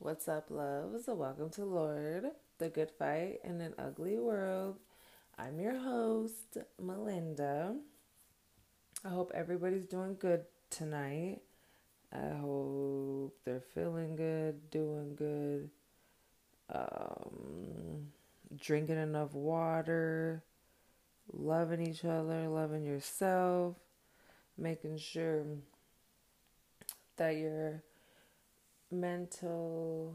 What's up, loves? Welcome to Lord, the good fight in an ugly world. I'm your host, Melinda. I hope everybody's doing good tonight. I hope they're feeling good, doing good, um, drinking enough water, loving each other, loving yourself, making sure that you're mental,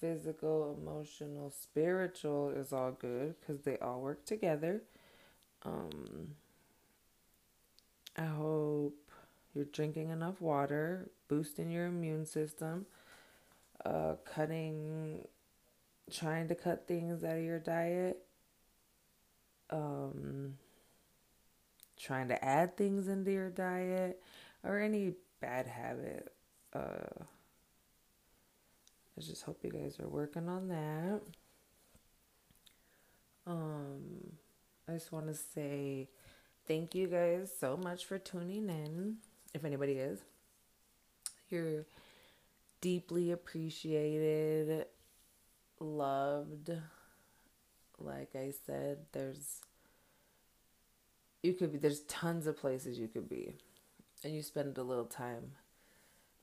physical, emotional, spiritual is all good because they all work together. Um, I hope you're drinking enough water, boosting your immune system, uh, cutting, trying to cut things out of your diet, um, trying to add things into your diet, or any bad habit. Uh, I just hope you guys are working on that. Um, I just want to say thank you guys so much for tuning in. If anybody is, you're deeply appreciated, loved. Like I said, there's you could be there's tons of places you could be, and you spend a little time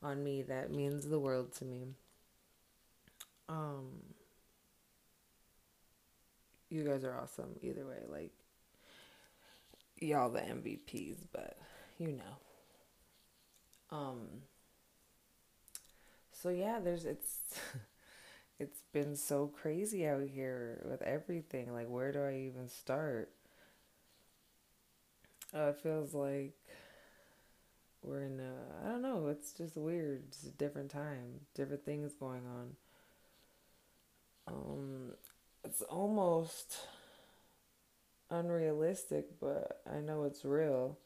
on me. That means the world to me. Um, you guys are awesome either way. Like, y'all the MVPs, but you know. Um, so yeah, there's it's it's been so crazy out here with everything. Like, where do I even start? Uh, it feels like we're in a, I don't know, it's just weird. It's a different time, different things going on um, it's almost unrealistic, but I know it's real.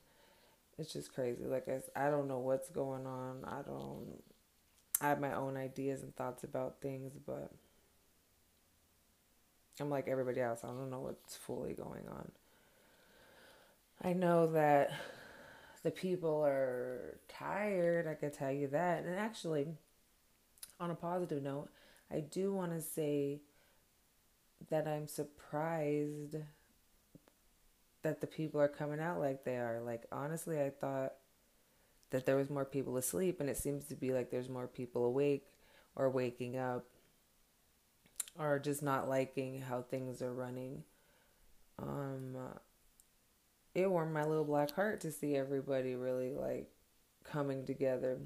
It's just crazy. Like I, I don't know what's going on. I don't. I have my own ideas and thoughts about things, but I'm like everybody else. I don't know what's fully going on. I know that the people are tired. I could tell you that. And actually, on a positive note, I do want to say that I'm surprised that the people are coming out like they are. Like, honestly, I thought that there was more people asleep, and it seems to be like there's more people awake or waking up or just not liking how things are running. Um, it warmed my little black heart to see everybody really like coming together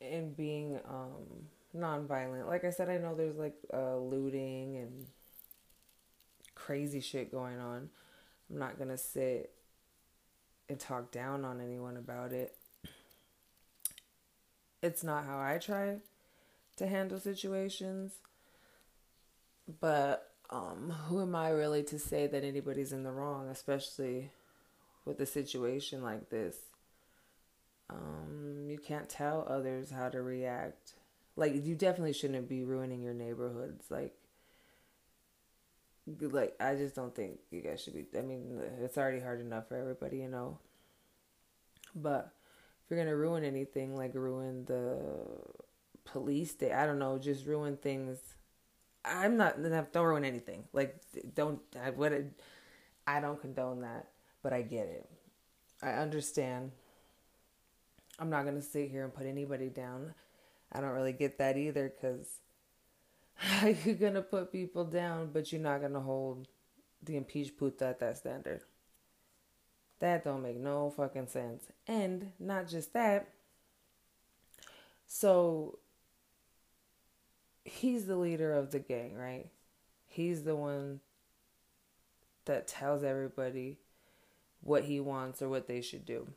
and being um non-violent. Like I said, I know there's like uh, looting and crazy shit going on. I'm not gonna sit and talk down on anyone about it. It's not how I try to handle situations, but um, who am I really to say that anybody's in the wrong, especially with a situation like this? Um, you can't tell others how to react like you definitely shouldn't be ruining your neighborhoods like like I just don't think you guys should be I mean it's already hard enough for everybody, you know. But if you're going to ruin anything like ruin the police day, I don't know, just ruin things. I'm not don't ruin anything. Like don't I what I don't condone that, but I get it. I understand. I'm not going to sit here and put anybody down. I don't really get that either because you're gonna put people down, but you're not gonna hold the impeached puta at that standard. That don't make no fucking sense. And not just that. So he's the leader of the gang, right? He's the one that tells everybody what he wants or what they should do.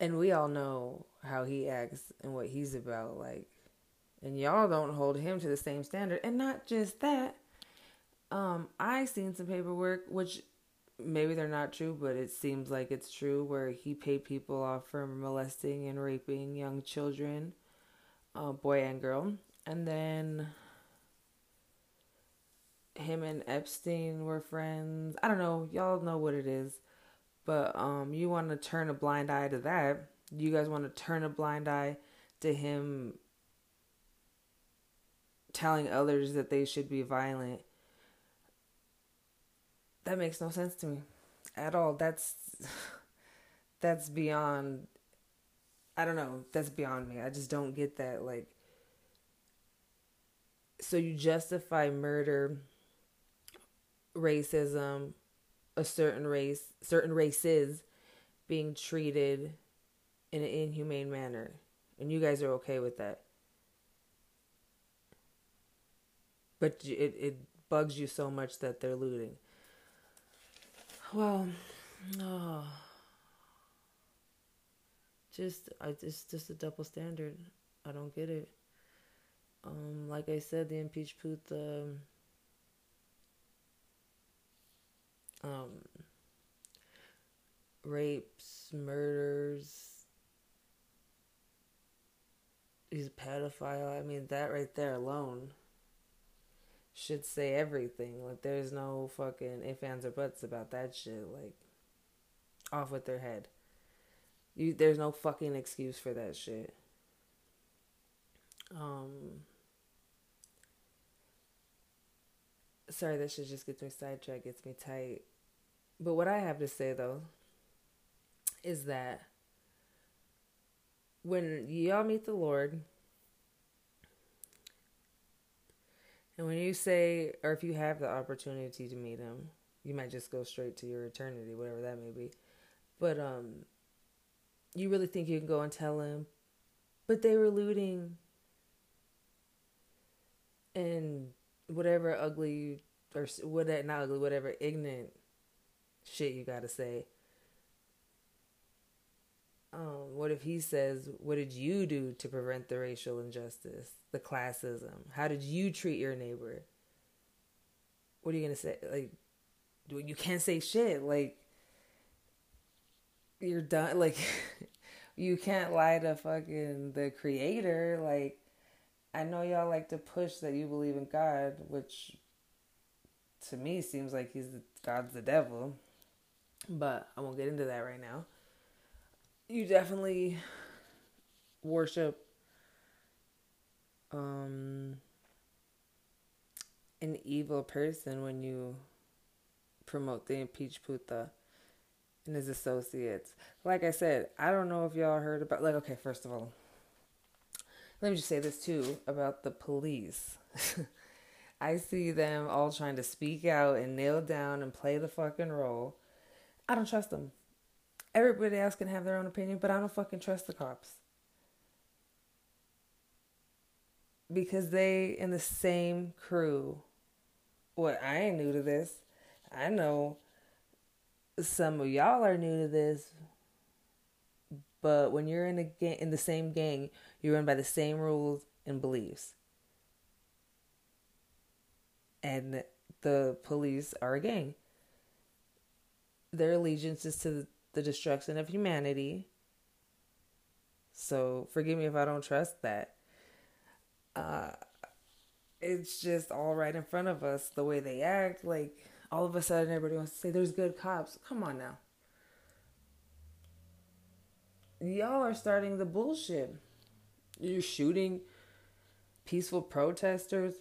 And we all know how he acts and what he's about like and y'all don't hold him to the same standard. And not just that um i seen some paperwork which maybe they're not true but it seems like it's true where he paid people off for molesting and raping young children uh, boy and girl. And then him and epstein were friends. I don't know. Y'all know what it is But um, you want to turn a blind eye to that. You guys want to turn a blind eye to him telling others that they should be violent. That makes no sense to me at all. That's that's beyond I don't know, that's beyond me. I just don't get that like so you justify murder, racism, a certain race, certain races being treated in an inhumane manner. And you guys are okay with that. But it, it bugs you so much that they're looting. Well, oh, just I just just a double standard. I don't get it. Um, like I said, the impeach put the um, rapes, murders. He's a pedophile. I mean, that right there alone should say everything. Like, there's no fucking ifs, ands, or buts about that shit. Like, off with their head. You, there's no fucking excuse for that shit. Um, sorry, that shit just gets me sidetracked, gets me tight. But what I have to say though is that when y'all meet the Lord, and when you say, or if you have the opportunity to meet Him, you might just go straight to your eternity, whatever that may be. But um, you really think you can go and tell Him, but they were looting, and whatever ugly or what not ugly, whatever ignorant shit you gotta say. Um, what if he says, What did you do to prevent the racial injustice, the classism? How did you treat your neighbor? What are you gonna say? Like, you can't say shit. Like, you're done. Like, you can't lie to fucking the creator. Like, I know y'all like to push that you believe in God, which to me seems like he's God's the devil. But I won't get into that right now. You definitely worship um an evil person when you promote the impeach puta and his associates. Like I said, I don't know if y'all heard about like okay, first of all, let me just say this too about the police. I see them all trying to speak out and nail down and play the fucking role. I don't trust them. Everybody else can have their own opinion, but I don't fucking trust the cops. Because they in the same crew. What I ain't new to this. I know some of y'all are new to this. But when you're in a gang in the same gang, you're run by the same rules and beliefs and the police are a gang. Their allegiance is to the destruction of humanity. So forgive me if I don't trust that. Uh, it's just all right in front of us the way they act. Like all of a sudden, everybody wants to say there's good cops. Come on now. Y'all are starting the bullshit. You're shooting peaceful protesters,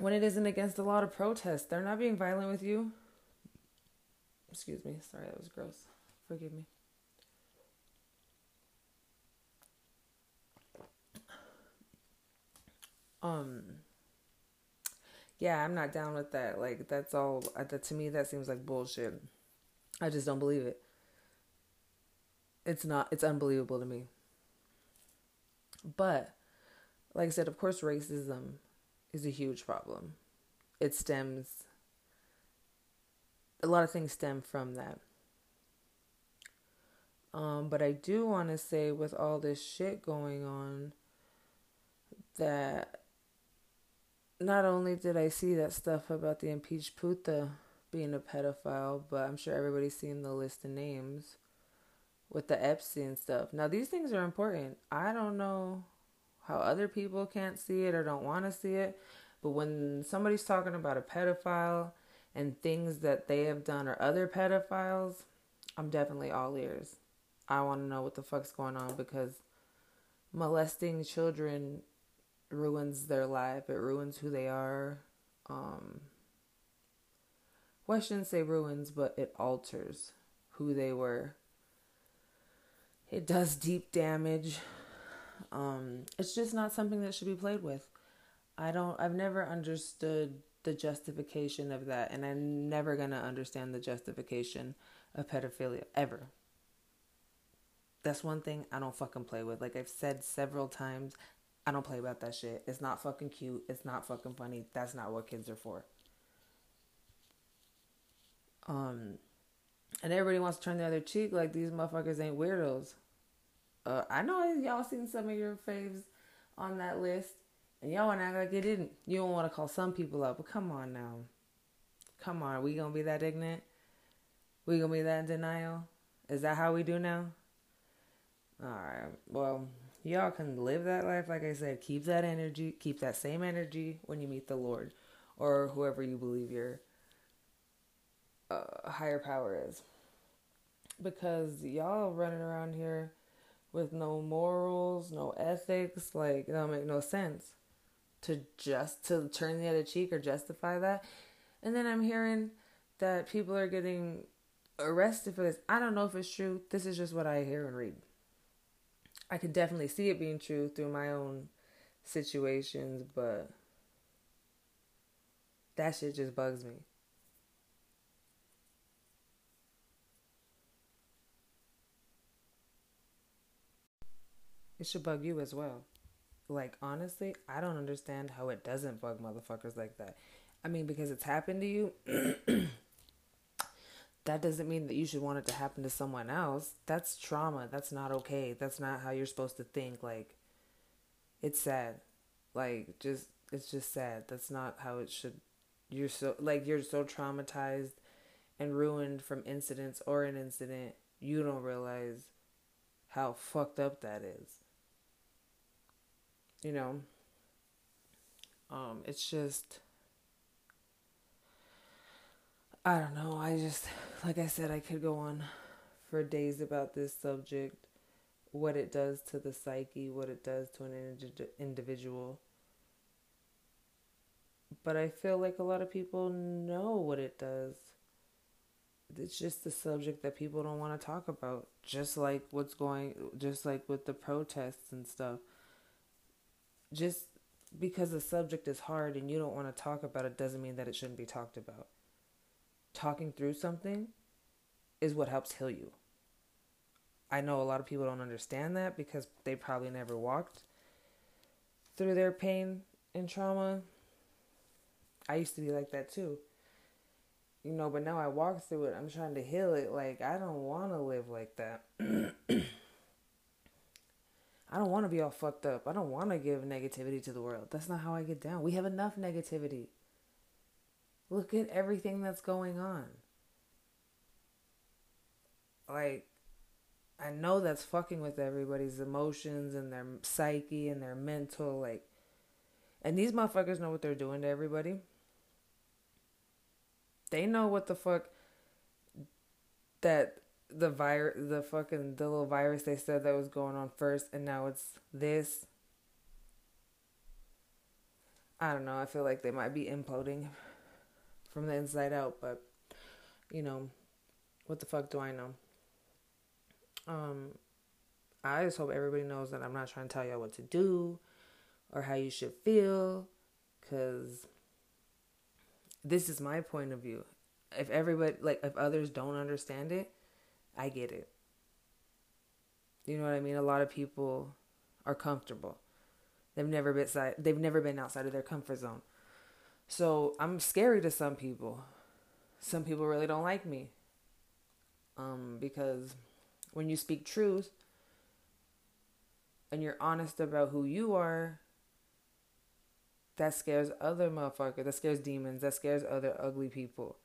when it isn't against the law to protest. They're not being violent with you. Excuse me. Sorry, that was gross. Forgive me. Um yeah, I'm not down with that. Like that's all uh, that to me that seems like bullshit. I just don't believe it. It's not it's unbelievable to me. But like I said, of course racism is a huge problem. It stems, a lot of things stem from that. Um, but I do want to say, with all this shit going on, that not only did I see that stuff about the impeached Puta being a pedophile, but I'm sure everybody's seen the list of names with the Epstein stuff. Now, these things are important. I don't know how other people can't see it or don't want to see it. But when somebody's talking about a pedophile and things that they have done or other pedophiles, I'm definitely all ears. I want to know what the fuck's going on because molesting children ruins their life. It ruins who they are. Um, well, I shouldn't say ruins, but it alters who they were. It does deep damage. Um, it's just not something that should be played with. I don't. I've never understood the justification of that, and I'm never gonna understand the justification of pedophilia ever. That's one thing I don't fucking play with. Like I've said several times, I don't play about that shit. It's not fucking cute. It's not fucking funny. That's not what kids are for. Um, and everybody wants to turn the other cheek like these motherfuckers ain't weirdos. Uh, I know y'all seen some of your faves on that list, and y'all want to act like it didn't. You don't want to call some people out, but come on now. Come on, we gonna be that ignorant? We gonna be that in denial? Is that how we do now? Alright, well, y'all can live that life. Like I said, keep that energy, keep that same energy when you meet the Lord or whoever you believe your uh, higher power is. Because y'all running around here with no morals, no ethics, like it don't make no sense to just to turn the other cheek or justify that. And then I'm hearing that people are getting arrested for this. I don't know if it's true. This is just what I hear and read. I could definitely see it being true through my own situations, but that shit just bugs me. It should bug you as well. Like, honestly, I don't understand how it doesn't bug motherfuckers like that. I mean, because it's happened to you, that doesn't mean that you should want it to happen to someone else. That's trauma. That's not okay. That's not how you're supposed to think. Like, it's sad. Like, just, it's just sad. That's not how it should. You're so, like, you're so traumatized and ruined from incidents or an incident, you don't realize how fucked up that is you know um it's just I don't know. I just like I said I could go on for days about this subject, what it does to the psyche, what it does to an individual. But I feel like a lot of people know what it does. It's just the subject that people don't want to talk about. Just like what's going, just like with the protests and stuff just because the subject is hard and you don't want to talk about it doesn't mean that it shouldn't be talked about. Talking through something is what helps heal you. I know a lot of people don't understand that because they probably never walked through their pain and trauma. I used to be like that too. You know, but now I walk through it. I'm trying to heal it. Like, I don't want to live like that. I don't want to be all fucked up. I don't want to give negativity to the world. That's not how I get down. We have enough negativity. Look at everything that's going on. Like, I know that's fucking with everybody's emotions and their psyche and their mental. Like, and these motherfuckers know what they're doing to everybody. They know what the fuck that the virus, the fucking the little virus they said that was going on first, and now it's this. I don't know. I feel like they might be imploding from the inside out, but you know, what the fuck do I know? Um, I just hope everybody knows that I'm not trying to tell y'all what to do or how you should feel, because this is my point of view. If everybody, like, if others don't understand it, I get it. You know what I mean? A lot of people are comfortable. They've never been side, they've never been outside of their comfort zone. So I'm scary to some people. Some people really don't like me. Um, because when you speak truth and you're honest about who you are, that scares other motherfuckers. That scares demons. That scares other ugly people.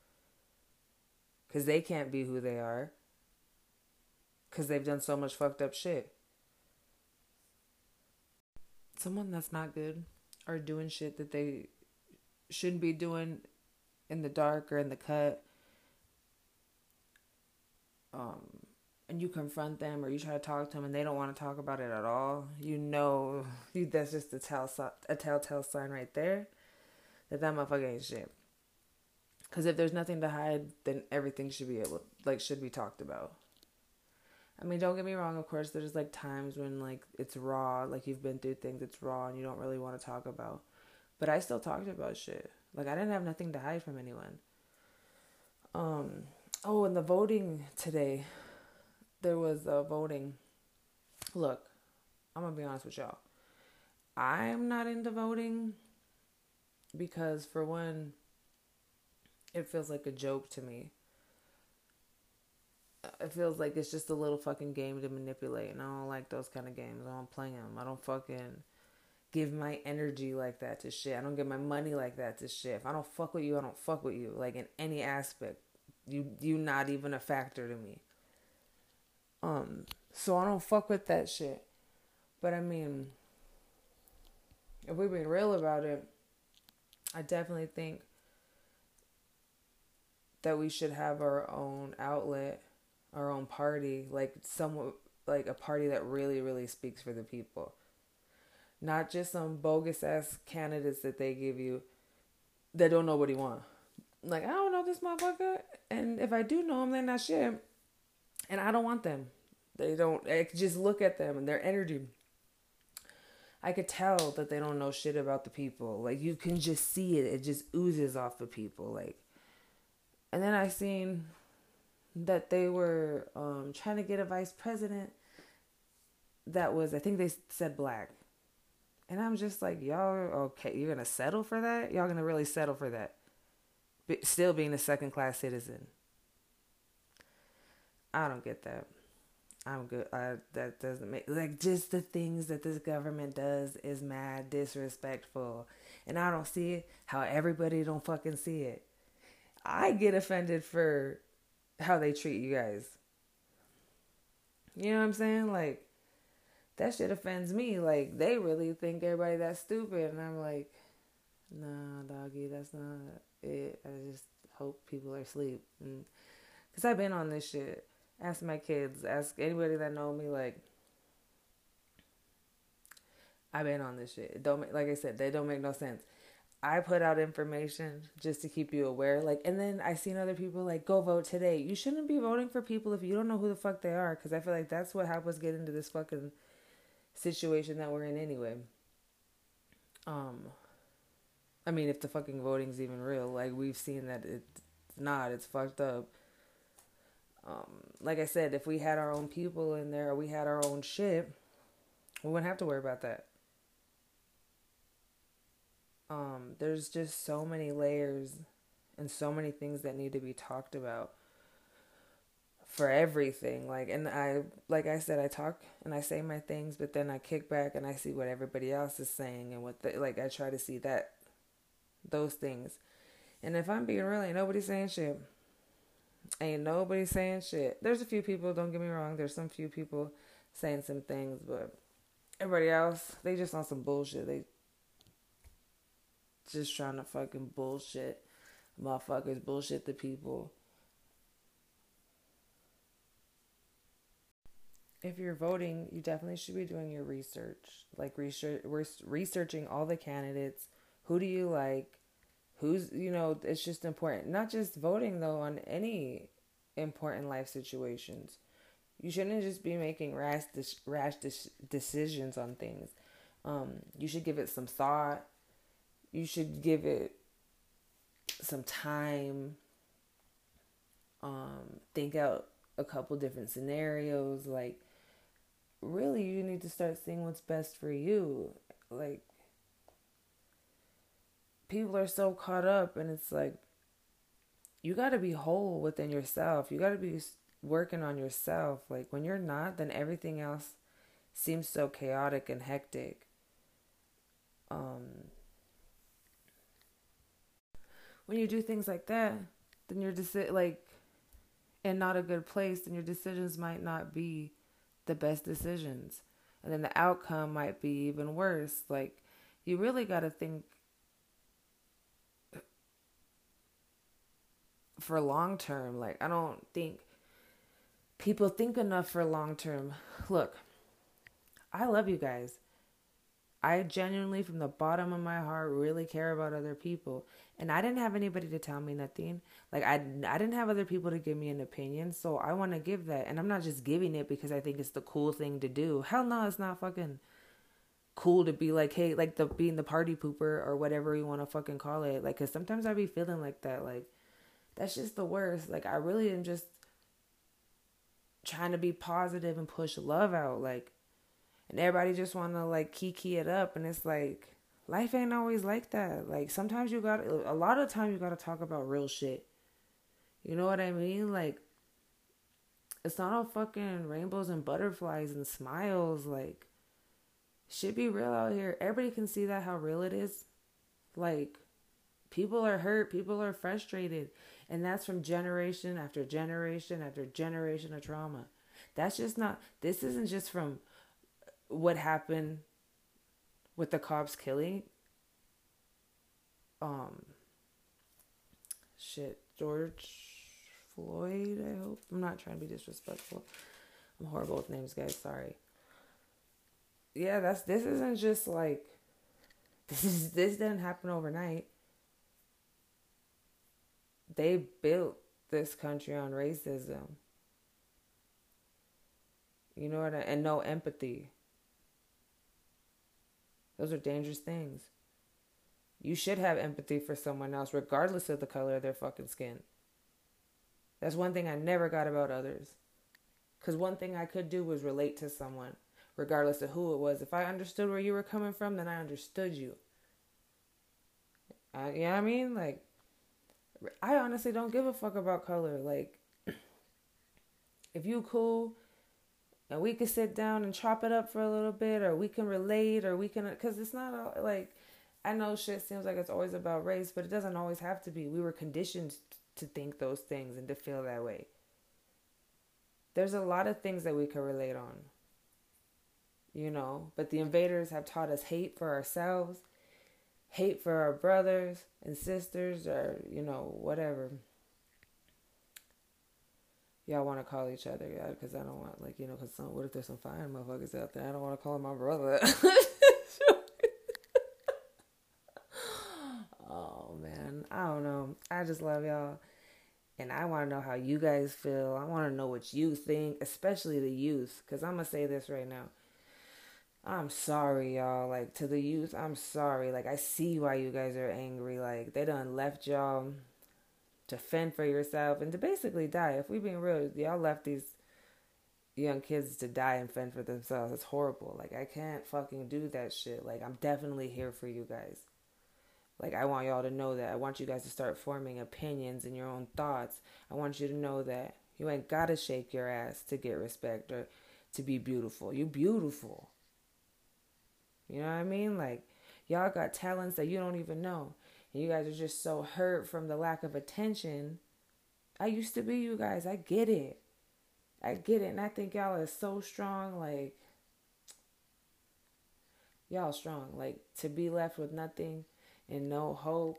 Because they can't be who they are because they've done so much fucked up shit. Someone that's not good or doing shit that they shouldn't be doing in the dark or in the cut, um, and you confront them or you try to talk to them and they don't want to talk about it at all, you know you that's just a tell a telltale sign right there that that motherfucker ain't shit. Because if there's nothing to hide, then everything should be able like should be talked about. I mean, don't get me wrong. Of course, there's like times when like it's raw, like you've been through things it's raw and you don't really want to talk about. But I still talked about shit. Like I didn't have nothing to hide from anyone. Um. Oh, and the voting today, there was a voting. Look, I'm gonna be honest with y'all. I'm not into voting because, for one, it feels like a joke to me it feels like it's just a little fucking game to manipulate, and I don't like those kind of games. I don't play them. I don't fucking give my energy like that to shit. I don't give my money like that to shit. If I don't fuck with you, I don't fuck with you. Like in any aspect, you you not even a factor to me. Um, so I don't fuck with that shit. But I mean, if we're being real about it, I definitely think that we should have our own outlet our own party, like some like a party that really really speaks for the people. Not just some bogus ass candidates that they give you that don't know what he want. Like I don't know this motherfucker, and if I do know him, they're not shit, and I don't want them. They don't. I just look at them and their energy. I could tell that they don't know shit about the people. Like you can just see it. It just oozes off of people. Like, and then I seen that they were um, trying to get a vice president that was, I think they said black. And I'm just like, y'all, okay, you're going to settle for that? Y'all going to really settle for that? still being a second class citizen. I don't get that. I'm good. I, that doesn't make like just the things that this government does is mad disrespectful, and I don't see it. How everybody don't fucking see it. I get offended for how they treat you guys. You know what I'm saying? Like that shit offends me. Like they really think everybody that's stupid, and I'm like, nah, doggy, that's not it. I just hope people are asleep, mm. because I've been on this shit. Ask my kids. Ask anybody that know me. Like I've been on this shit. It don't make, like I said, they don't make no sense. I put out information just to keep you aware. Like, and then I seen other people like, go vote today. You shouldn't be voting for people if you don't know who the fuck they are. Cause I feel like that's what helped us get into this fucking situation that we're in anyway. Um, I mean, if the fucking voting's even real, like we've seen that it's not, it's fucked up. Um, like I said, if we had our own people in there, we had our own shit, we wouldn't have to worry about that. Um, there's just so many layers and so many things that need to be talked about for everything. Like, and I, like I said, I talk and I say my things, but then I kick back and I see what everybody else is saying and what the, like, I try to see that, those things. And if I'm being real, ain't nobody saying shit. Ain't nobody saying shit. There's a few people, don't get me wrong, there's some few people saying some things, but everybody else, they just on some bullshit. They just trying to fucking bullshit motherfuckers, bullshit the people. If you're voting, you definitely should be doing your research. Like research, researching all the candidates. Who do you like? Who's, you know, it's just important. Not just voting though on any important life situations. You shouldn't just be making rash rash decisions on things. Um, you should give it some thought you should give it some time um, think out a couple different scenarios like really you need to start seeing what's best for you. Like people are so caught up and it's like you got to be whole within yourself. You got to be working on yourself. Like when you're not then everything else seems so chaotic and hectic. Um when you do things like that, then you're just like in not a good place, then your decisions might not be the best decisions. And then the outcome might be even worse. Like you really got to think for long term. Like I don't think people think enough for long term. Look, I love you guys. I genuinely, from the bottom of my heart, really care about other people. And I didn't have anybody to tell me nothing. Like, I, I didn't have other people to give me an opinion. So I want to give that. And I'm not just giving it because I think it's the cool thing to do. Hell no, it's not fucking cool to be like, hey, like the being the party pooper or whatever you want to fucking call it. Like, cause sometimes I be feeling like that. Like, that's just the worst. Like, I really am just trying to be positive and push love out. Like, and everybody just want to like kiki it up and it's like life ain't always like that. Like sometimes you got a lot of time you got to talk about real shit. You know what i mean? Like it's not all fucking rainbows and butterflies and smiles. Like should be real out here. Everybody can see that how real it is. Like people are hurt people are frustrated and that's from generation after generation after generation of trauma. That's just not this isn't just from what happened with the cops killing um shit George Floyd I hope. I'm not trying to be disrespectful. I'm horrible with names guys. Sorry. Yeah that's this isn't just like this is this didn't happen overnight. They built this country on racism. You know what I, and no empathy those are dangerous things. You should have empathy for someone else, regardless of the color of their fucking skin. That's one thing I never got about others. Because one thing I could do was relate to someone, regardless of who it was. If I understood where you were coming from, then I understood you. I, I mean? Like, I honestly don't give a fuck about color. Like, if you cool and we could sit down and chop it up for a little bit or we can relate or we can because it's not all, like i know shit seems like it's always about race but it doesn't always have to be. We were conditioned to think those things and to feel that way. There's a lot of things that we can relate on you know? But the invaders have taught us hate for ourselves hate for our brothers and sisters or you know whatever y'all want to call each other, yeah, because I don't want, like, you know, because what if there's some fine motherfuckers out there? I don't want to call my brother. oh, man. I don't know. I just love y'all. And I want to know how you guys feel. I want to know what you think, especially the youth, because I'm to say this right now. I'm sorry, y'all. Like, to the youth, I'm sorry. Like, I see why you guys are angry. Like, they done left y'all to fend for yourself and to basically die. If we being real, y'all left these young kids to die and fend for themselves. It's horrible. Like I can't fucking do that shit. Like I'm definitely here for you guys. Like I want y'all to know that. I want you guys to start forming opinions and your own thoughts. I want you to know that you ain't gotta shake your ass to get respect or to be beautiful. You beautiful. You know what I mean? Like y'all got talents that you don't even know you guys are just so hurt from the lack of attention. I used to be you guys. I get it. I get it. And I think y'all are so strong. Like, y'all strong. Like, to be left with nothing and no hope.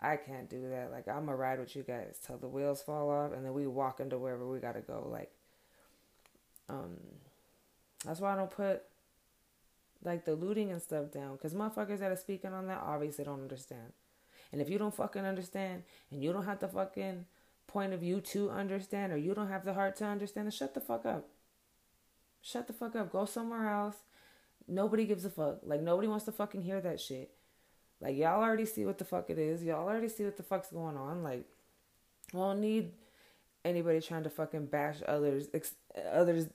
I can't do that. Like, I'm going to ride with you guys till the wheels fall off and then we walk into wherever we got to go. Like, um, that's why I don't put like the looting and stuff down because motherfuckers that are speaking on that obviously don't understand. And if you don't fucking understand and you don't have the fucking point of view to understand or you don't have the heart to understand, then shut the fuck up. Shut the fuck up. Go somewhere else. Nobody gives a fuck. Like nobody wants to fucking hear that shit. Like y'all already see what the fuck it is. Y'all already see what the fuck's going on. Like, we don't need anybody trying to fucking bash others, ex- others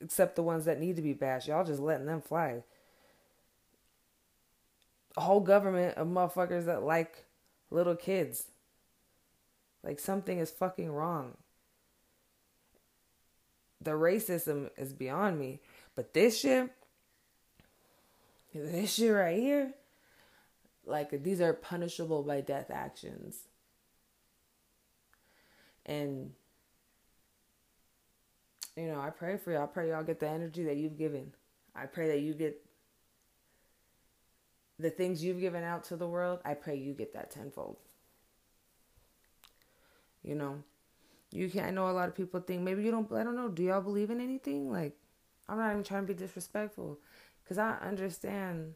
except the ones that need to be bashed. Y'all just letting them fly a whole government of motherfuckers that like little kids. Like something is fucking wrong. The racism is beyond me. But this shit, this shit right here, like these are punishable by death actions. And you know, I pray for y'all. I pray y'all get the energy that you've given. I pray that you get the things you've given out to the world, I pray you get that tenfold. You know, you can. I know a lot of people think maybe you don't. I don't know. Do y'all believe in anything? Like, I'm not even trying to be disrespectful, cause I understand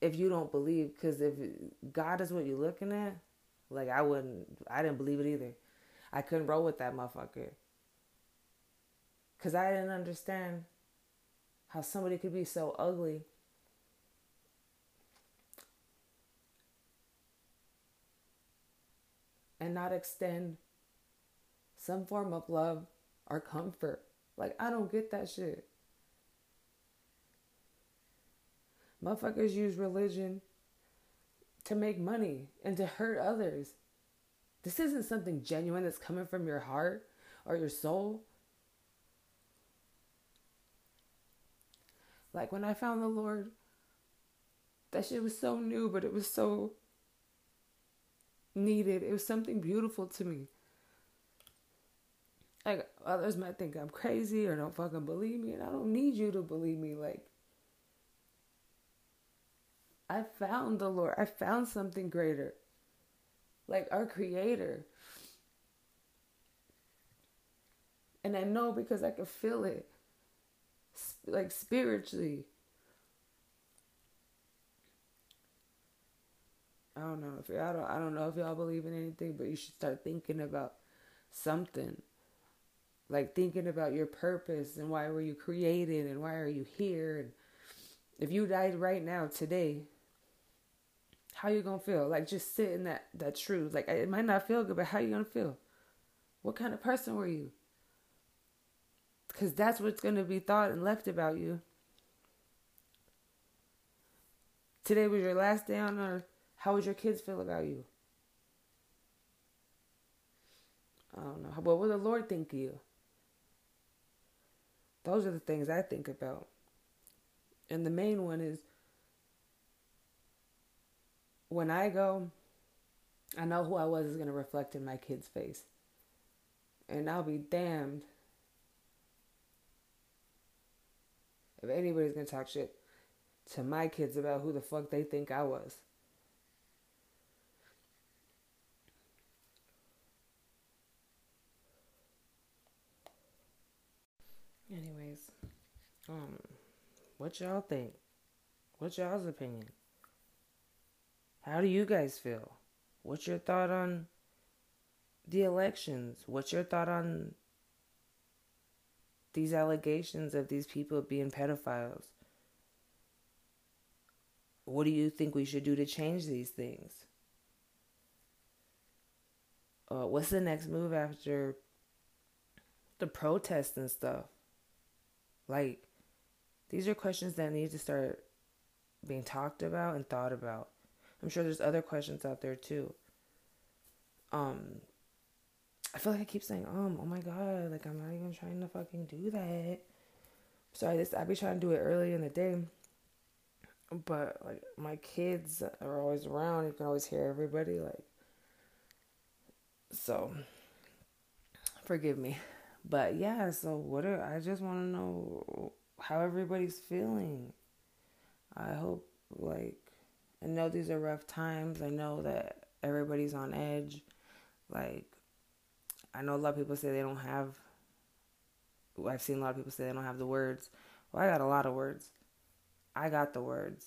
if you don't believe, because if God is what you're looking at, like I wouldn't, I didn't believe it either. I couldn't roll with that motherfucker. Because I didn't understand how somebody could be so ugly. And not extend some form of love or comfort. Like, I don't get that shit. Motherfuckers use religion to make money and to hurt others. This isn't something genuine that's coming from your heart or your soul. Like when I found the Lord, that shit was so new, but it was so needed. It was something beautiful to me. Like others might think I'm crazy or don't fucking believe me, and I don't need you to believe me. Like I found the Lord. I found something greater. Like our creator. And I know because I can feel it like spiritually. I don't know if I don't I don't know if y'all believe in anything, but you should start thinking about something. Like thinking about your purpose and why were you created and why are you here and if you died right now today, how you gonna feel? Like just sit in that that truth. Like it might not feel good, but how you gonna feel? What kind of person were you? Because that's what's going to be thought and left about you. Today was your last day on earth. How would your kids feel about you? I don't know. What would the Lord think of you? Those are the things I think about. And the main one is when I go, I know who I was is going to reflect in my kid's face. And I'll be damned if anybody's gonna talk shit to my kids about who the fuck they think I was. Anyways, um, what y'all think? What's y'all's opinion? How do you guys feel? What's your thought on the elections? What's your thought on these allegations of these people being pedophiles. What do you think we should do to change these things? Uh, what's the next move after the protests and stuff? Like, these are questions that need to start being talked about and thought about. I'm sure there's other questions out there too. Um, I feel like I keep saying, um, oh my god, like I'm not even trying to fucking do that. Sorry, this I be trying to do it early in the day. But like my kids are always around, you can always hear everybody like so forgive me. But yeah, so what are, I just want to know how everybody's feeling. I hope like I know these are rough times. I know that everybody's on edge. Like I know a lot of people say they don't have. I've seen a lot of people say they don't have the words. Well, I got a lot of words. I got the words,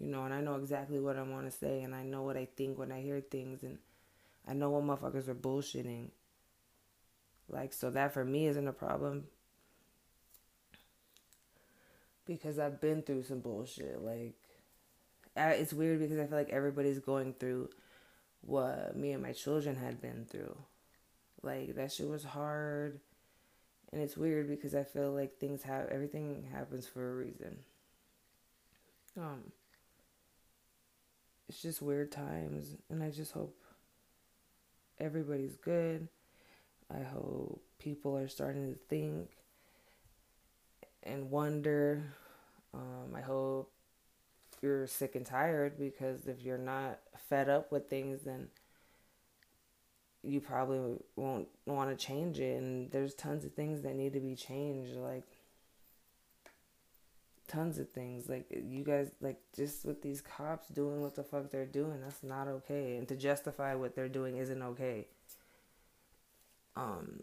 you know, and I know exactly what I want to say, and I know what I think when I hear things, and I know what motherfuckers are bullshitting. Like, so that for me isn't a problem because I've been through some bullshit. Like, it's weird because I feel like everybody's going through what me and my children had been through. Like that shit was hard. And it's weird because I feel like things have everything happens for a reason. Um it's just weird times and I just hope everybody's good. I hope people are starting to think and wonder. Um, I hope you're sick and tired because if you're not fed up with things, then you probably won't want to change it and there's tons of things that need to be changed like tons of things. Like you guys, like just with these cops doing what the fuck they're doing, that's not okay. And to justify what they're doing isn't okay. Um,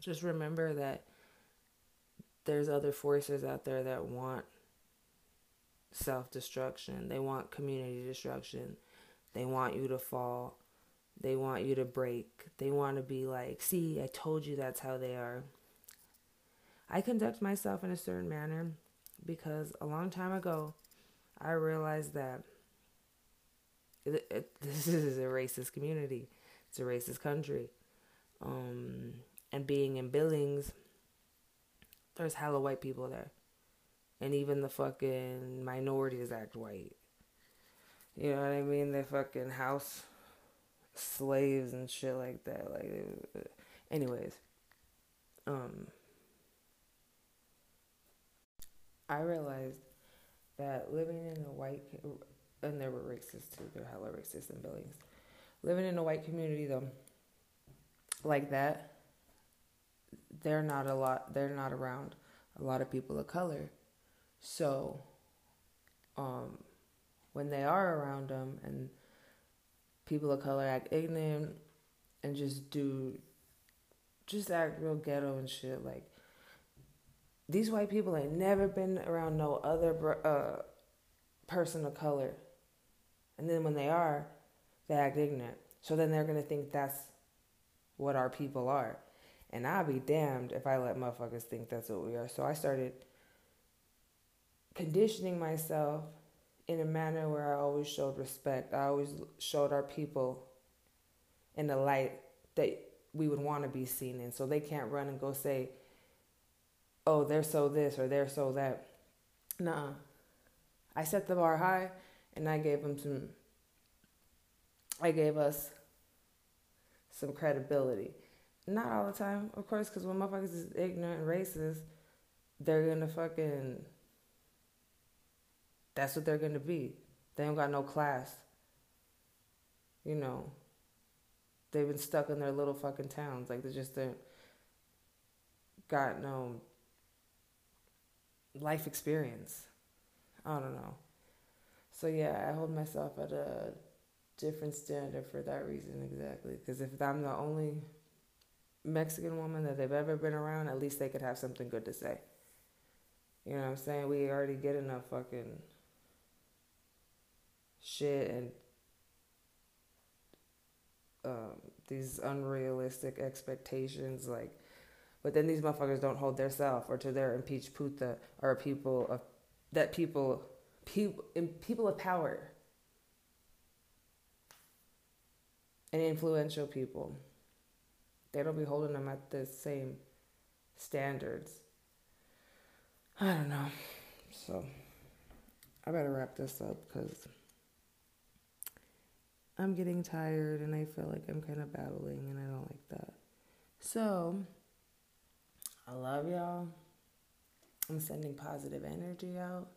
just remember that there's other forces out there that want self destruction. They want community destruction. They want you to fall. They want you to break. They want to be like, see, I told you that's how they are. I conduct myself in a certain manner because a long time ago, I realized that it, it, this is a racist community. It's a racist country. Um, and being in Billings, there's hella white people there. And even the fucking minorities act white. You know what I mean? They're fucking house slaves and shit like that. Like, anyways, um, I realized that living in a white, and there were racists too. They're hella racist in Billings. Living in a white community though, like that, they're not a lot. They're not around a lot of people of color. So, um, when they are around them and people of color act ignorant and just do, just act real ghetto and shit. Like these white people ain't never been around no other uh, person of color, and then when they are, they act ignorant. So then they're gonna think that's what our people are. And I'll be damned if I let motherfuckers think that's what we are. So I started conditioning myself in a manner where I always showed respect. I always showed our people in the light that we would want to be seen in. So they can't run and go say, oh, they're so this or they're so that. Nah. I set the bar high and I gave them some, I gave us some credibility. Not all the time, of course, because when motherfuckers is ignorant and racist, they're gonna fucking. That's what they're gonna be. They don't got no class. You know. They've been stuck in their little fucking towns. Like they just don't got no life experience. I don't know. So yeah, I hold myself at a different standard for that reason exactly. Because if I'm the only Mexican woman that they've ever been around, at least they could have something good to say. You know what I'm saying? We already get enough fucking shit and um, these unrealistic expectations, like, but then these motherfuckers don't hold their self or to their impeached puta or people of that people people people of power and influential people they don't be holding them at the same standards. I don't know. So I better wrap this up because I'm getting tired and I feel like I'm kind of battling and I don't like that. So I love y'all. I'm sending positive energy out.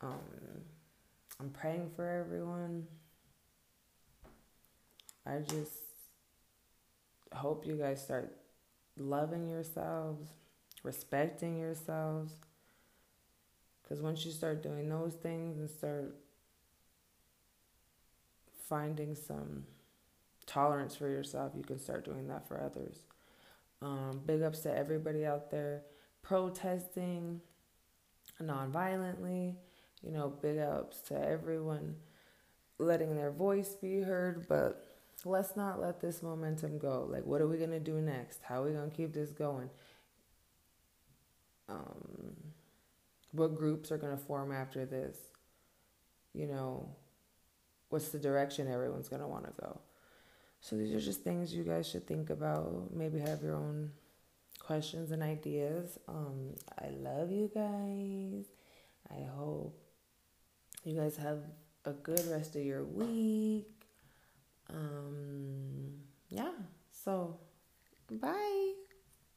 Um, I'm praying for everyone. I just hope you guys start loving yourselves, respecting yourselves. Because once you start doing those things and start finding some tolerance for yourself, you can start doing that for others. Um, big ups to everybody out there protesting non-violently. You know, big ups to everyone letting their voice be heard, but let's not let this momentum go. Like, what are we going to do next? How are we going to keep this going? Um, what groups are going to form after this? You know, what's the direction everyone's going to want to go? So, these are just things you guys should think about. Maybe have your own questions and ideas. Um, I love you guys. I hope you guys have a good rest of your week. Um, yeah, so bye.